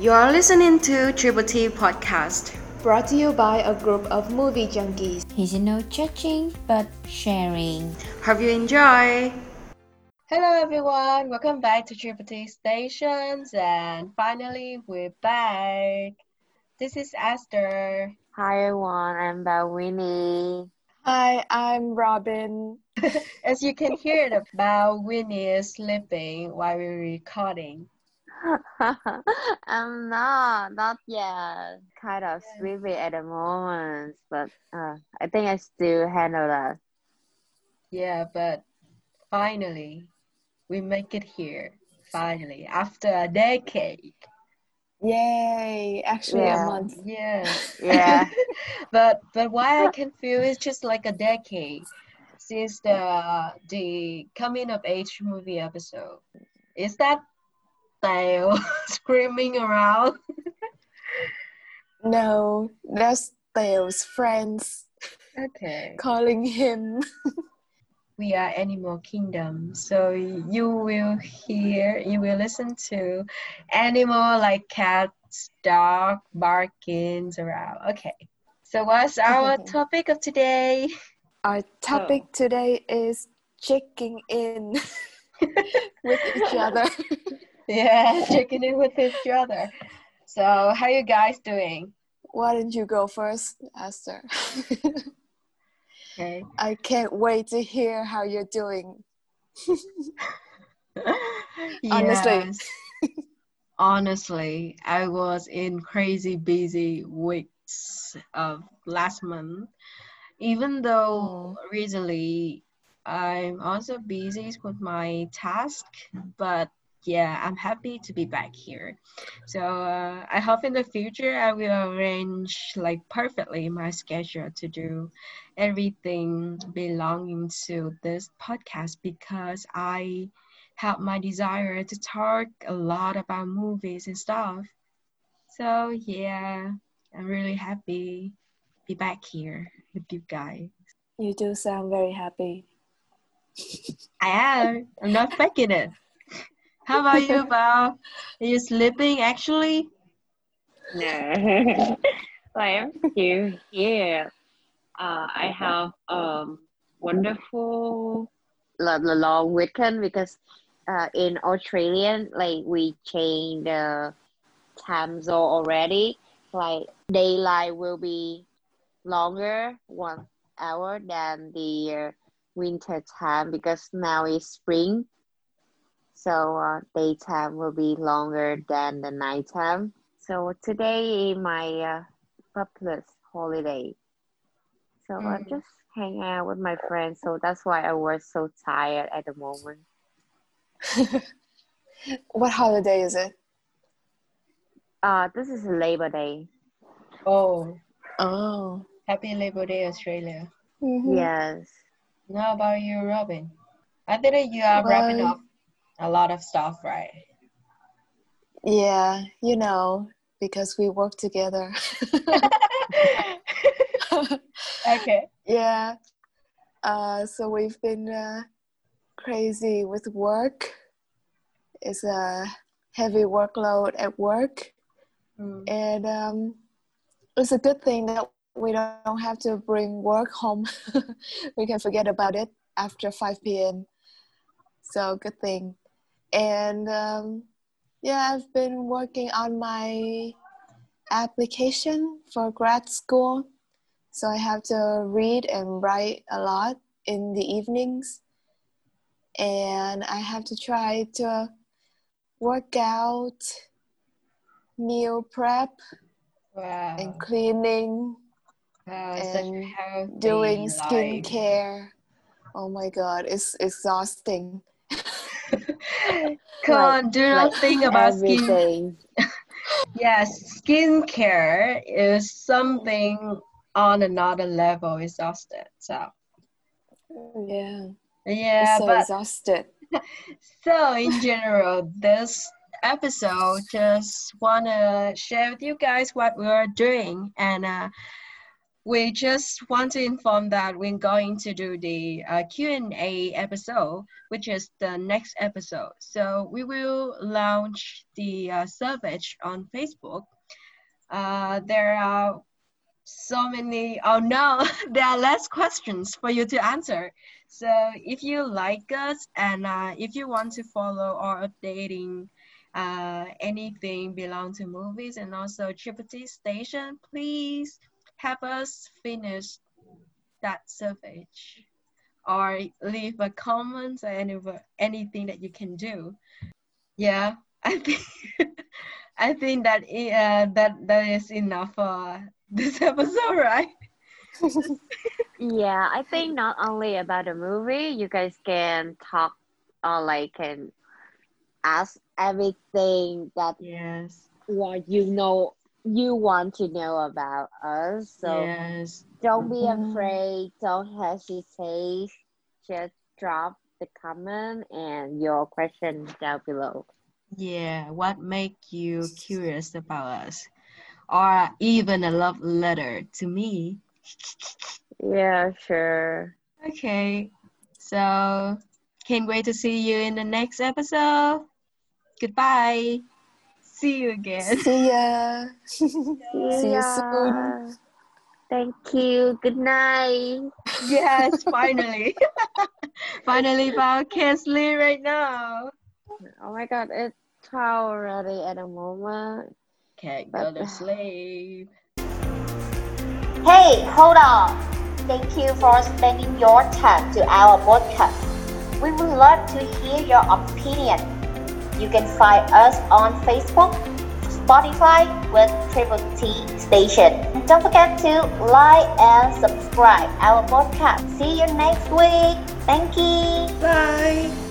You're listening to Triple T Podcast. Brought to you by a group of movie junkies. Here's no judging, but sharing. Hope you enjoy. Hello everyone, welcome back to Triple T Stations and finally we're back. This is Esther. Hi everyone, I'm Balwini. Hi, I'm Robin. As you can hear, the Bao Winnie is sleeping while we're recording. I'm not, not yet. Kind of sleepy at the moment, but uh, I think I still handle that. Yeah, but finally, we make it here. Finally, after a decade. Yay! Actually, Yeah. a month. Yeah. Yeah. but but why I can feel it's just like a decade since the the coming of age movie episode. Is that Dale screaming around? No, that's Dale's friends Okay. calling him. We are Animal Kingdom, so you will hear, you will listen to animal like cats, dog, barkings around. Okay. So what's our topic of today? Our topic today is checking in with each other. Yeah, checking in with each other. So how you guys doing? Why don't you go first, Esther? Okay. I can't wait to hear how you're doing. Honestly. Honestly, I was in crazy busy weeks of last month. Even though oh. recently I'm also busy with my task, but yeah, I'm happy to be back here. So uh, I hope in the future I will arrange like perfectly my schedule to do everything belonging to this podcast because I have my desire to talk a lot about movies and stuff. So yeah, I'm really happy to be back here with you guys. You do sound very happy. I am. I'm not faking it. How about you, Val? Are you sleeping actually? No, I am still here. Uh, I have um wonderful the long weekend because uh, in Australia, like we change the time zone already. Like daylight will be longer one hour than the winter time because now is spring. So uh, daytime will be longer than the nighttime. So today is my uh, public holiday. So I'm Mm. just hanging out with my friends. So that's why I was so tired at the moment. What holiday is it? Uh, this is Labor Day. Oh, Oh. happy Labor Day, Australia. Mhm. Yes. How about you, Robin? I think you are wrapping up a lot of stuff, right? Yeah, you know, because we work together. okay. yeah. Uh, so we've been uh, crazy with work. It's a heavy workload at work, Mm. and um, it's a good thing that we don't have to bring work home. we can forget about it after 5 p.m. So, good thing. And um, yeah, I've been working on my application for grad school. So I have to read and write a lot in the evenings. And I have to try to work out, meal prep, Wow. and cleaning, wow, and doing skincare. Oh my god, it's exhausting. Come Like- on, do not like think about skin. everything. Yes, skincare is something on another level exhausted. So Yeah, yeah, so but exhausted. So, in general, this episode just want to share with you guys what we're doing and uh, we just want to inform that we're going to do the uh, Q&A episode, which is the next episode. So we will launch the uh, survey on Facebook. Uh, there are so many, oh no, there are less questions for you to answer. So if you like us and uh, if you want to follow our updating uh, anything belong to movies and also Triple T Station, please help us finish that survey or leave a comment or any, anything that you can do. Yeah, I think I think that uh, that that is enough for this episode, right? yeah, I think not only about the movie, you guys can talk or like can ask everything that yes what you know you want to know about us. So yes. don't be mm-hmm. afraid, don't hesitate. Just drop the comment and your question down below. Yeah, what make you curious about us? Or even a love letter to me. Yeah, sure. Okay. So can't wait to see you in the next episode. Goodbye. See you again. See ya. See, See you soon. Thank you. Good night. yes, finally. finally found can't sleep right now. Oh my god, it's 12 already at the moment. Can't go to sleep. Hey, hold on. Thank you for spending your time to our podcast. We would love to hear your opinion. You can find us on Facebook, Spotify with Triple T Station. Don't forget to like and subscribe our podcast. See you next week. Thank you. Bye.